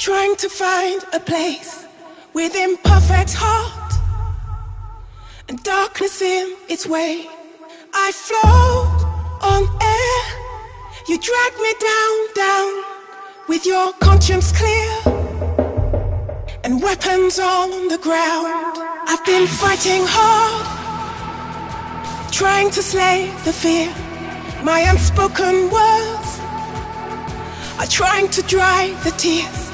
Trying to find a place with imperfect heart and darkness in its way. I float on air. You drag me down, down with your conscience clear and weapons on the ground. I've been fighting hard, trying to slay the fear. My unspoken words are trying to dry the tears.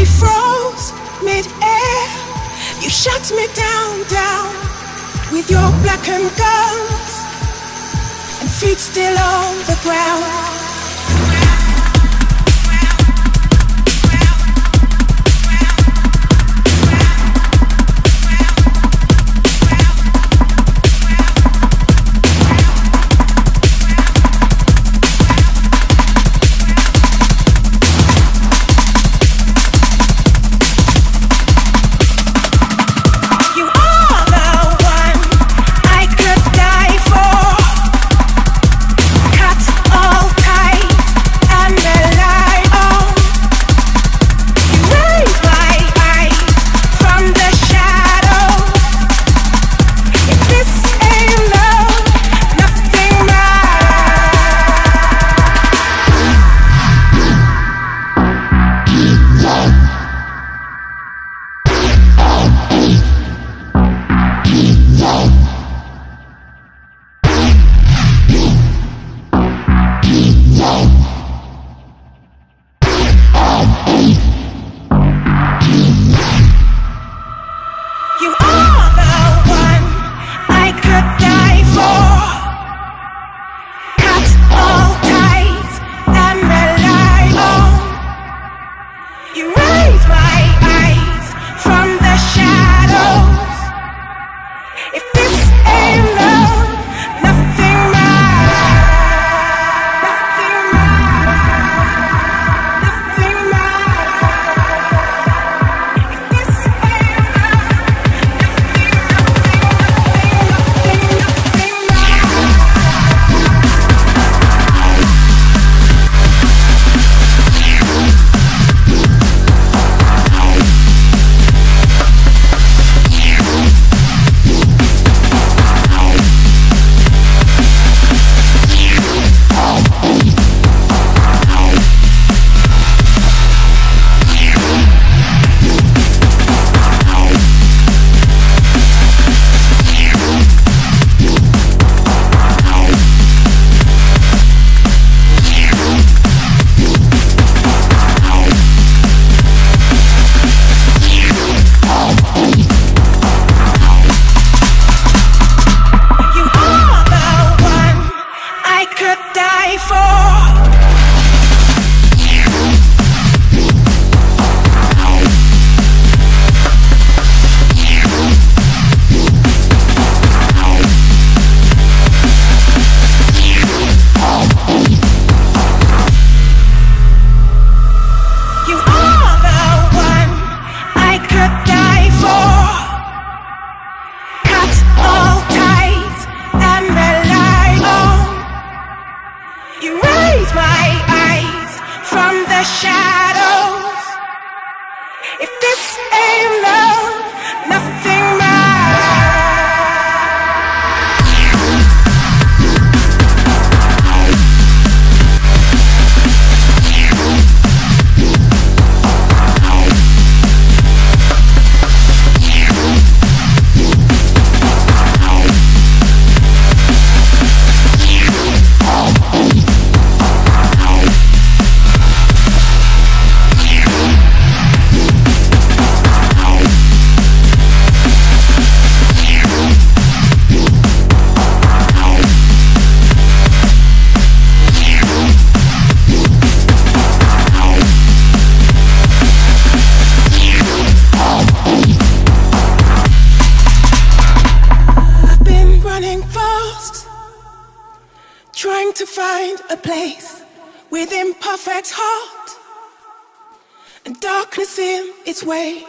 I froze mid-air. You shut me down, down with your blackened guns and feet still on the ground. My eyes from the shadows. If this ain't love, nothing to find a place with imperfect heart and darkness in its way.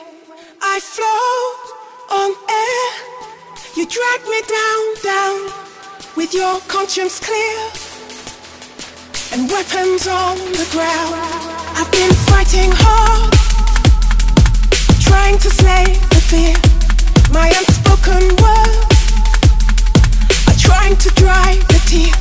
I float on air. You drag me down, down with your conscience clear and weapons on the ground. I've been fighting hard, trying to slay the fear. My unspoken words are trying to dry the tears.